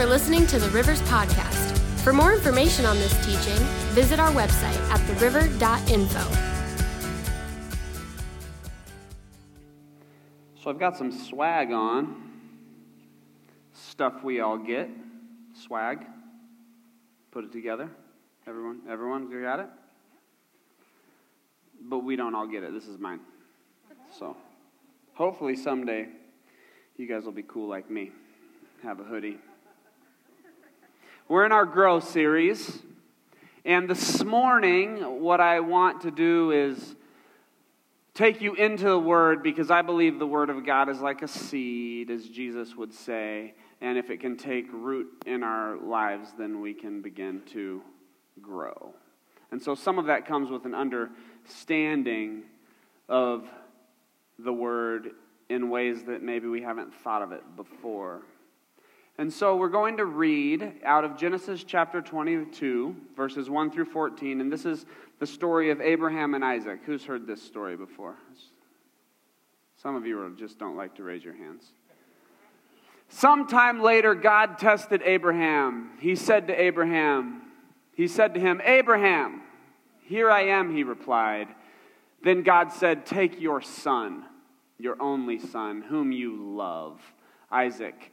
for listening to the Rivers Podcast. For more information on this teaching, visit our website at theriver.info. So I've got some swag on. Stuff we all get. Swag. Put it together. Everyone, everyone you got it? But we don't all get it. This is mine. So hopefully someday you guys will be cool like me. Have a hoodie. We're in our Grow series. And this morning, what I want to do is take you into the Word because I believe the Word of God is like a seed, as Jesus would say. And if it can take root in our lives, then we can begin to grow. And so some of that comes with an understanding of the Word in ways that maybe we haven't thought of it before. And so we're going to read out of Genesis chapter 22, verses 1 through 14. And this is the story of Abraham and Isaac. Who's heard this story before? Some of you just don't like to raise your hands. Sometime later, God tested Abraham. He said to Abraham, He said to him, Abraham, here I am, he replied. Then God said, Take your son, your only son, whom you love, Isaac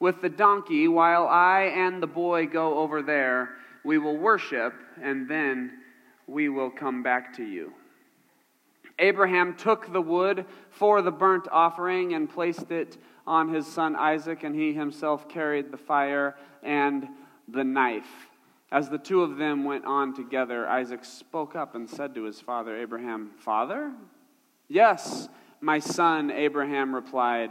with the donkey while I and the boy go over there. We will worship, and then we will come back to you. Abraham took the wood for the burnt offering and placed it on his son Isaac, and he himself carried the fire and the knife. As the two of them went on together, Isaac spoke up and said to his father Abraham, Father? Yes, my son, Abraham replied.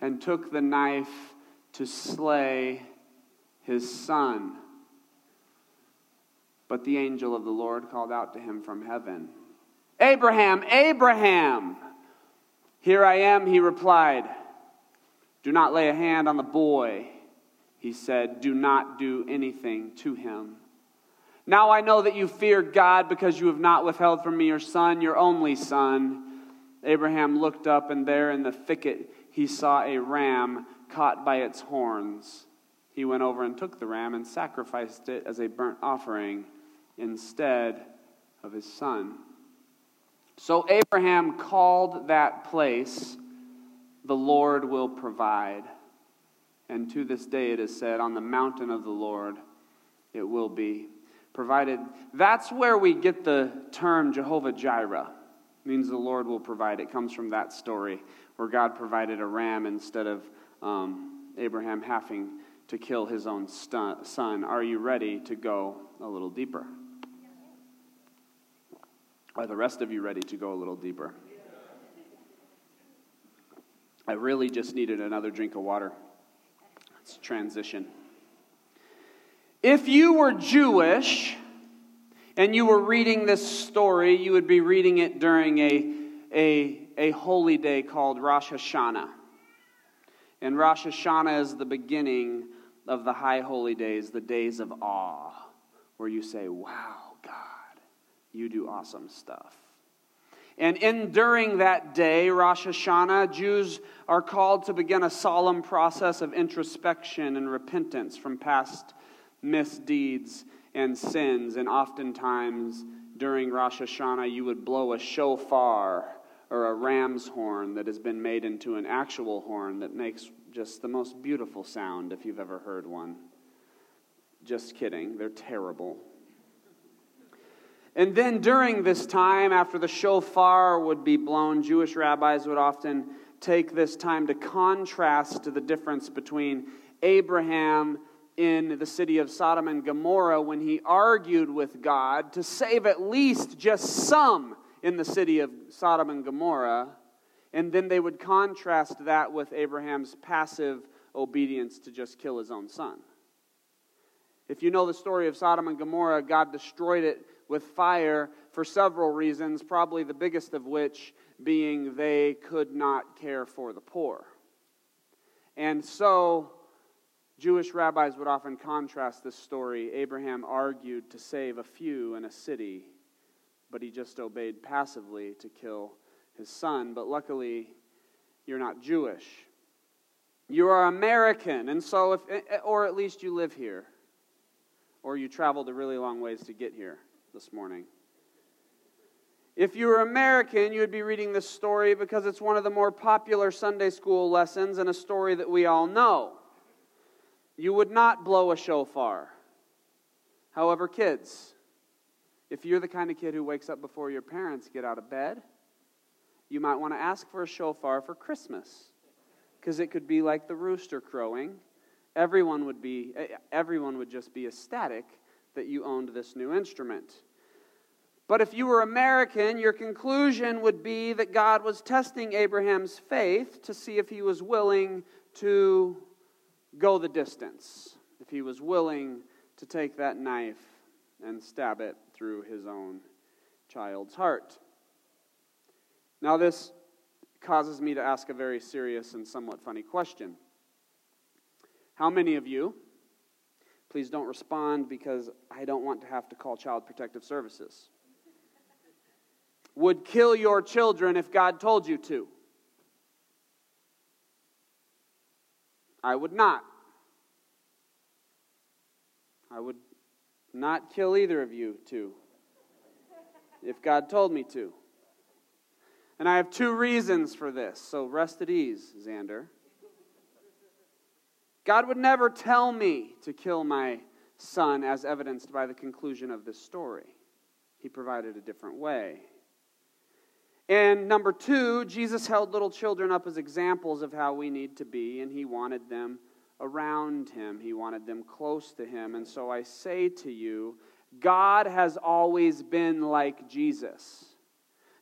and took the knife to slay his son. But the angel of the Lord called out to him from heaven Abraham, Abraham! Here I am, he replied. Do not lay a hand on the boy, he said. Do not do anything to him. Now I know that you fear God because you have not withheld from me your son, your only son. Abraham looked up, and there in the thicket he saw a ram caught by its horns. He went over and took the ram and sacrificed it as a burnt offering instead of his son. So Abraham called that place, The Lord will provide. And to this day it is said, On the mountain of the Lord it will be provided. That's where we get the term Jehovah Jireh. It means the Lord will provide. It comes from that story where God provided a ram instead of um, Abraham having to kill his own son. Are you ready to go a little deeper? Are the rest of you ready to go a little deeper? I really just needed another drink of water. Let's transition. If you were Jewish and you were reading this story, you would be reading it during a, a a holy day called Rosh Hashanah. And Rosh Hashanah is the beginning of the high holy days, the days of awe, where you say, Wow, God, you do awesome stuff. And in during that day, Rosh Hashanah, Jews are called to begin a solemn process of introspection and repentance from past misdeeds and sins. And oftentimes during Rosh Hashanah, you would blow a shofar or a ram's horn that has been made into an actual horn that makes just the most beautiful sound if you've ever heard one. Just kidding, they're terrible. And then during this time, after the shofar would be blown, Jewish rabbis would often take this time to contrast the difference between Abraham in the city of Sodom and Gomorrah when he argued with God to save at least just some in the city of Sodom and Gomorrah. And then they would contrast that with Abraham's passive obedience to just kill his own son. If you know the story of Sodom and Gomorrah, God destroyed it with fire for several reasons, probably the biggest of which being they could not care for the poor. And so, Jewish rabbis would often contrast this story. Abraham argued to save a few in a city, but he just obeyed passively to kill his son. But luckily, you're not Jewish. You are American, and so if, or at least you live here, or you traveled a really long ways to get here this morning. If you were American, you would be reading this story because it's one of the more popular Sunday school lessons and a story that we all know. You would not blow a shofar. However, kids, if you're the kind of kid who wakes up before your parents get out of bed, you might want to ask for a shofar for Christmas because it could be like the rooster crowing. Everyone would be everyone would just be ecstatic that you owned this new instrument. But if you were American, your conclusion would be that God was testing Abraham's faith to see if he was willing to go the distance, if he was willing to take that knife and stab it through his own child's heart. Now, this causes me to ask a very serious and somewhat funny question. How many of you Please don't respond because I don't want to have to call Child Protective Services. Would kill your children if God told you to. I would not. I would not kill either of you two if God told me to. And I have two reasons for this, so rest at ease, Xander. God would never tell me to kill my son, as evidenced by the conclusion of this story. He provided a different way. And number two, Jesus held little children up as examples of how we need to be, and he wanted them around him. He wanted them close to him. And so I say to you, God has always been like Jesus.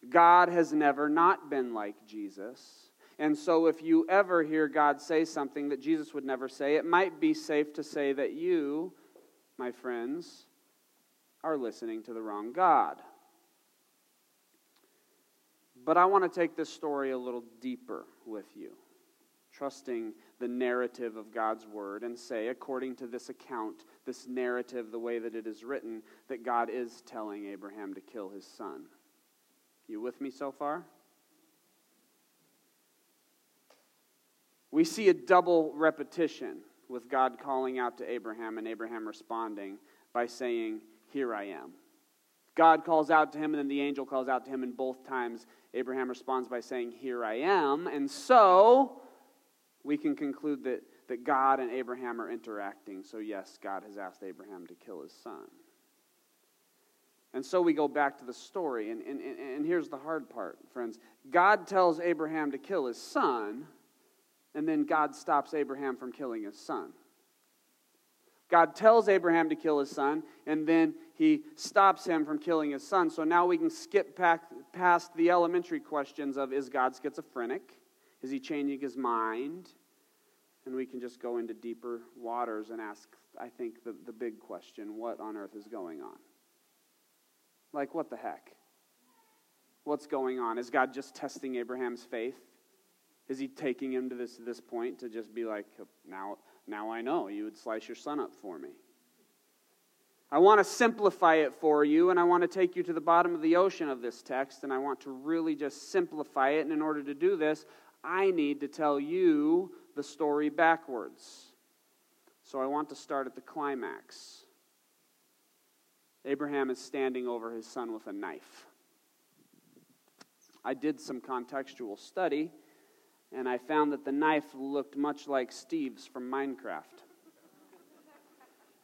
God has never not been like Jesus. And so, if you ever hear God say something that Jesus would never say, it might be safe to say that you, my friends, are listening to the wrong God. But I want to take this story a little deeper with you, trusting the narrative of God's word, and say, according to this account, this narrative, the way that it is written, that God is telling Abraham to kill his son. You with me so far? We see a double repetition with God calling out to Abraham and Abraham responding by saying, Here I am. God calls out to him, and then the angel calls out to him, and both times Abraham responds by saying, Here I am. And so we can conclude that, that God and Abraham are interacting. So, yes, God has asked Abraham to kill his son. And so we go back to the story. And, and, and here's the hard part, friends God tells Abraham to kill his son and then God stops Abraham from killing his son. God tells Abraham to kill his son, and then he stops him from killing his son. So now we can skip past the elementary questions of is God schizophrenic? Is he changing his mind? And we can just go into deeper waters and ask, I think, the, the big question what on earth is going on? Like, what the heck? What's going on? Is God just testing Abraham's faith? Is he taking him to this, this point to just be like, now, now I know you would slice your son up for me? I want to simplify it for you, and I want to take you to the bottom of the ocean of this text, and I want to really just simplify it. And in order to do this, I need to tell you the story backwards. So I want to start at the climax. Abraham is standing over his son with a knife. I did some contextual study and I found that the knife looked much like Steve's from Minecraft.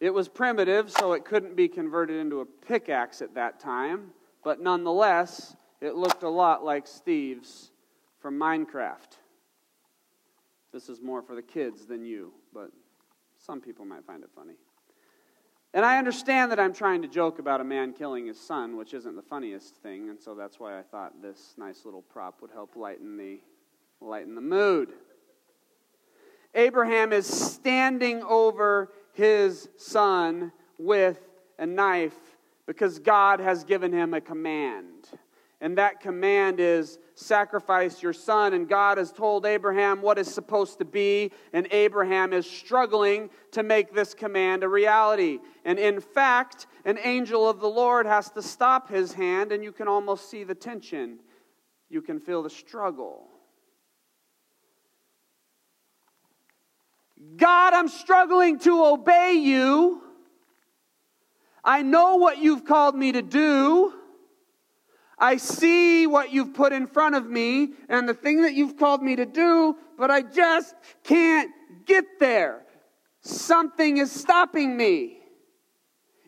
It was primitive, so it couldn't be converted into a pickaxe at that time, but nonetheless, it looked a lot like Steve's from Minecraft. This is more for the kids than you, but some people might find it funny. And I understand that I'm trying to joke about a man killing his son, which isn't the funniest thing, and so that's why I thought this nice little prop would help lighten the lighten the mood. Abraham is standing over his son with a knife because God has given him a command. And that command is sacrifice your son. And God has told Abraham what is supposed to be. And Abraham is struggling to make this command a reality. And in fact, an angel of the Lord has to stop his hand, and you can almost see the tension. You can feel the struggle. God, I'm struggling to obey you. I know what you've called me to do. I see what you've put in front of me and the thing that you've called me to do, but I just can't get there. Something is stopping me.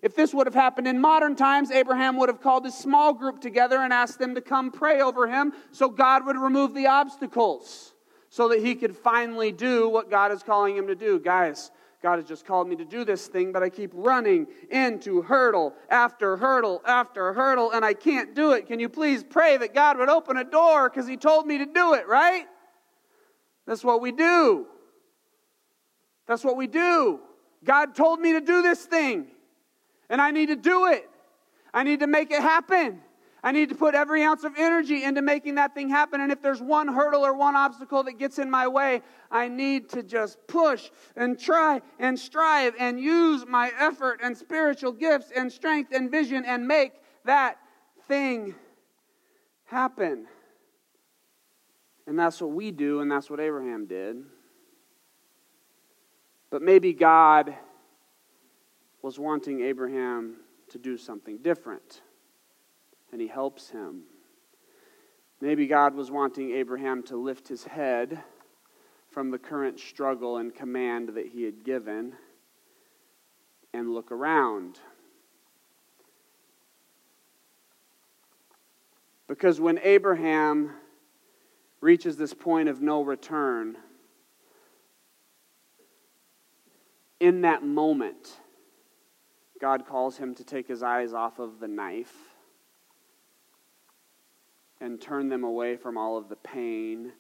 If this would have happened in modern times, Abraham would have called his small group together and asked them to come pray over him so God would remove the obstacles so that he could finally do what God is calling him to do. Guys, God has just called me to do this thing, but I keep running into hurdle after hurdle after hurdle, and I can't do it. Can you please pray that God would open a door because He told me to do it, right? That's what we do. That's what we do. God told me to do this thing, and I need to do it. I need to make it happen. I need to put every ounce of energy into making that thing happen. And if there's one hurdle or one obstacle that gets in my way, I need to just push and try and strive and use my effort and spiritual gifts and strength and vision and make that thing happen. And that's what we do, and that's what Abraham did. But maybe God was wanting Abraham to do something different and he helps him. Maybe God was wanting Abraham to lift his head from the current struggle and command that he had given and look around. Because when Abraham reaches this point of no return, in that moment, God calls him to take his eyes off of the knife and turn them away from all of the pain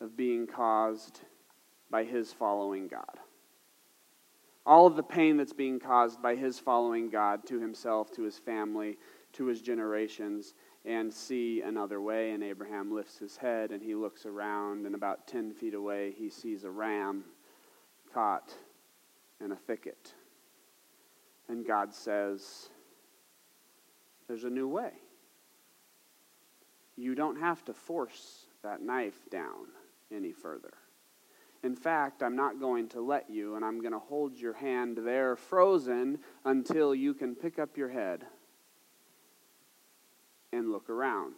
of being caused by his following God. All of the pain that's being caused by his following God to himself, to his family, to his generations, and see another way. And Abraham lifts his head and he looks around, and about 10 feet away, he sees a ram caught in a thicket. And God says, There's a new way you don't have to force that knife down any further. In fact, I'm not going to let you, and I'm going to hold your hand there frozen until you can pick up your head and look around.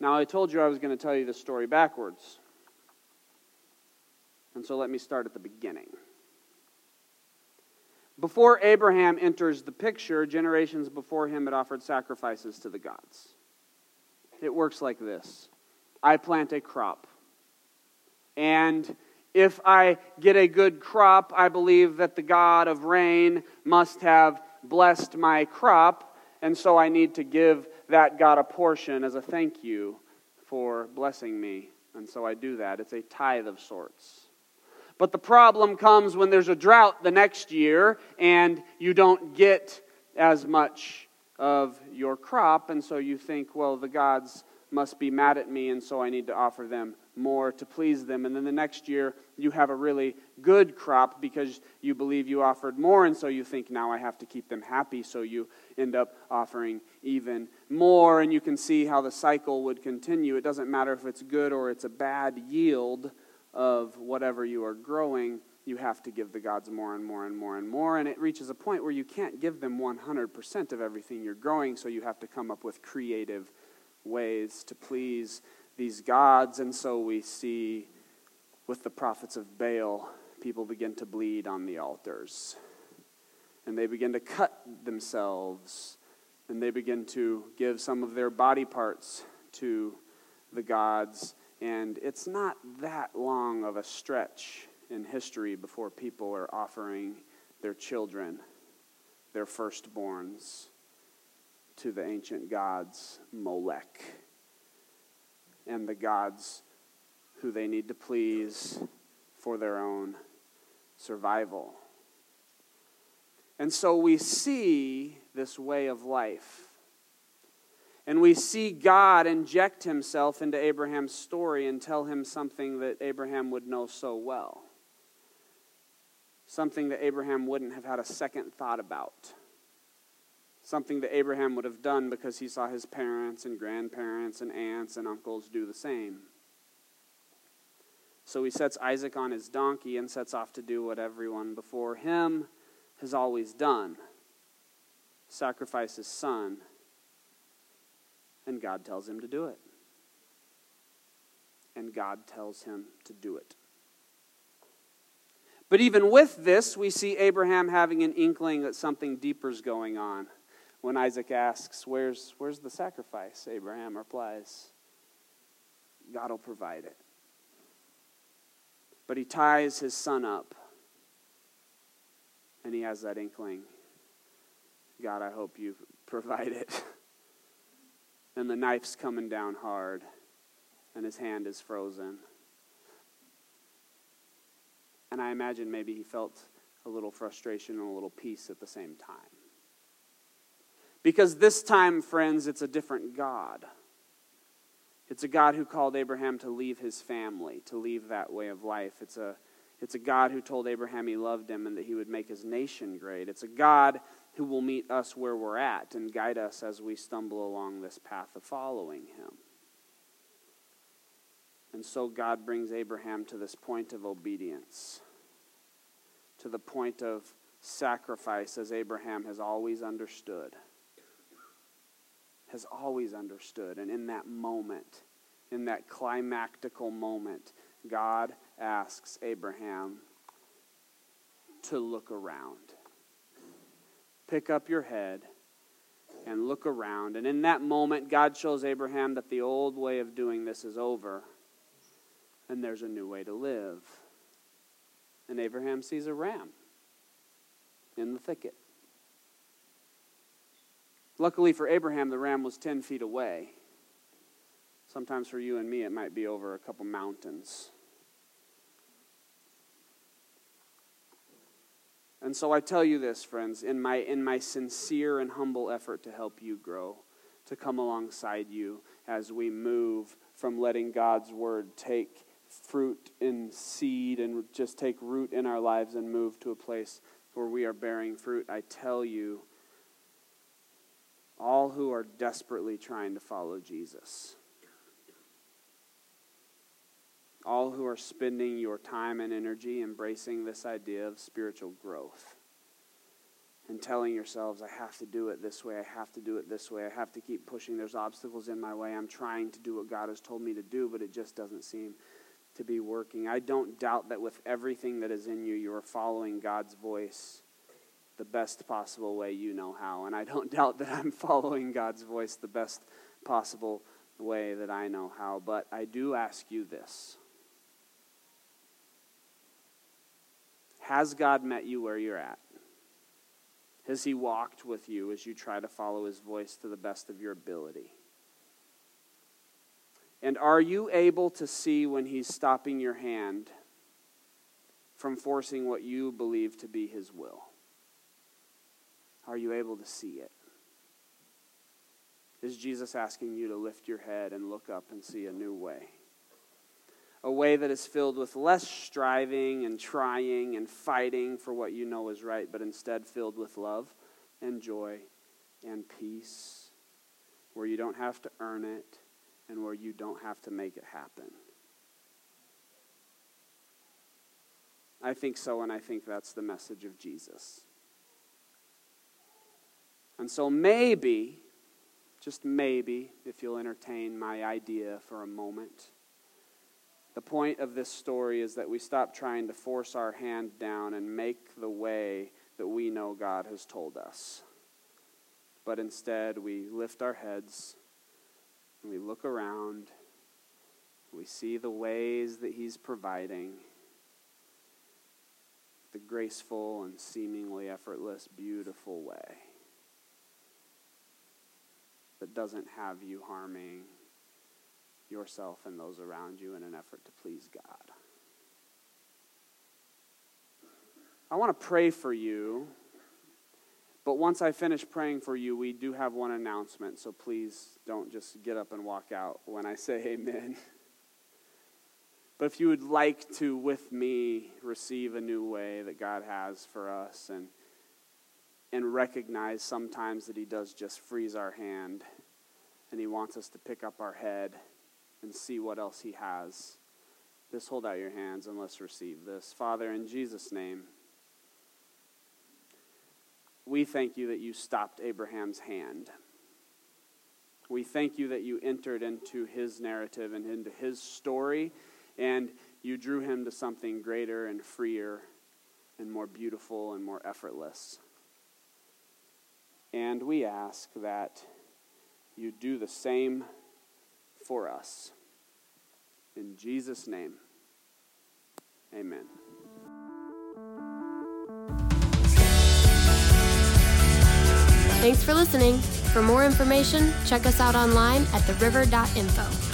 Now, I told you I was going to tell you the story backwards. And so let me start at the beginning. Before Abraham enters the picture, generations before him had offered sacrifices to the gods. It works like this I plant a crop. And if I get a good crop, I believe that the God of rain must have blessed my crop. And so I need to give that God a portion as a thank you for blessing me. And so I do that. It's a tithe of sorts. But the problem comes when there's a drought the next year and you don't get as much of your crop. And so you think, well, the gods must be mad at me, and so I need to offer them more to please them. And then the next year, you have a really good crop because you believe you offered more, and so you think, now I have to keep them happy, so you end up offering even more. And you can see how the cycle would continue. It doesn't matter if it's good or it's a bad yield of whatever you are growing, you have to give the gods more and more and more and more. And it reaches a point where you can't give them 100% of everything you're growing, so you have to come up with creative ways to please these gods. And so we see with the prophets of Baal, people begin to bleed on the altars. And they begin to cut themselves. And they begin to give some of their body parts to the gods. And it's not that long of a stretch in history before people are offering their children, their firstborns, to the ancient gods, Molech, and the gods who they need to please for their own survival. And so we see this way of life. And we see God inject himself into Abraham's story and tell him something that Abraham would know so well. Something that Abraham wouldn't have had a second thought about. Something that Abraham would have done because he saw his parents and grandparents and aunts and uncles do the same. So he sets Isaac on his donkey and sets off to do what everyone before him has always done sacrifice his son. And God tells him to do it. And God tells him to do it. But even with this, we see Abraham having an inkling that something deeper is going on. When Isaac asks, Where's, where's the sacrifice? Abraham replies, God will provide it. But he ties his son up, and he has that inkling God, I hope you provide it. And the knife's coming down hard, and his hand is frozen. And I imagine maybe he felt a little frustration and a little peace at the same time. Because this time, friends, it's a different God. It's a God who called Abraham to leave his family, to leave that way of life. It's a, it's a God who told Abraham he loved him and that he would make his nation great. It's a God who will meet us where we're at and guide us as we stumble along this path of following him. And so God brings Abraham to this point of obedience, to the point of sacrifice, as Abraham has always understood has always understood. And in that moment, in that climactical moment, God asks Abraham to look around. Pick up your head and look around. And in that moment, God shows Abraham that the old way of doing this is over and there's a new way to live. And Abraham sees a ram in the thicket. Luckily for Abraham, the ram was 10 feet away. Sometimes for you and me, it might be over a couple mountains. And so I tell you this, friends, in my, in my sincere and humble effort to help you grow, to come alongside you as we move from letting God's word take fruit and seed and just take root in our lives and move to a place where we are bearing fruit, I tell you all who are desperately trying to follow Jesus. All who are spending your time and energy embracing this idea of spiritual growth and telling yourselves, I have to do it this way, I have to do it this way, I have to keep pushing. There's obstacles in my way. I'm trying to do what God has told me to do, but it just doesn't seem to be working. I don't doubt that with everything that is in you, you are following God's voice the best possible way you know how. And I don't doubt that I'm following God's voice the best possible way that I know how. But I do ask you this Has God met you where you're at? Has He walked with you as you try to follow His voice to the best of your ability? And are you able to see when He's stopping your hand from forcing what you believe to be His will? Are you able to see it? Is Jesus asking you to lift your head and look up and see a new way? A way that is filled with less striving and trying and fighting for what you know is right, but instead filled with love and joy and peace, where you don't have to earn it and where you don't have to make it happen. I think so, and I think that's the message of Jesus. And so maybe, Just maybe, if you'll entertain my idea for a moment. The point of this story is that we stop trying to force our hand down and make the way that we know God has told us. But instead, we lift our heads and we look around. We see the ways that He's providing the graceful and seemingly effortless, beautiful way that doesn't have you harming yourself and those around you in an effort to please God. I want to pray for you, but once I finish praying for you, we do have one announcement, so please don't just get up and walk out when I say amen. But if you would like to, with me, receive a new way that God has for us and, and recognize sometimes that He does just freeze our hand and He wants us to pick up our head and see what else He has, just hold out your hands and let's receive this. Father, in Jesus' name, we thank you that you stopped Abraham's hand. We thank you that you entered into his narrative and into his story and you drew him to something greater and freer and more beautiful and more effortless. And we ask that you do the same for us. In Jesus' name, amen. Thanks for listening. For more information, check us out online at theriver.info.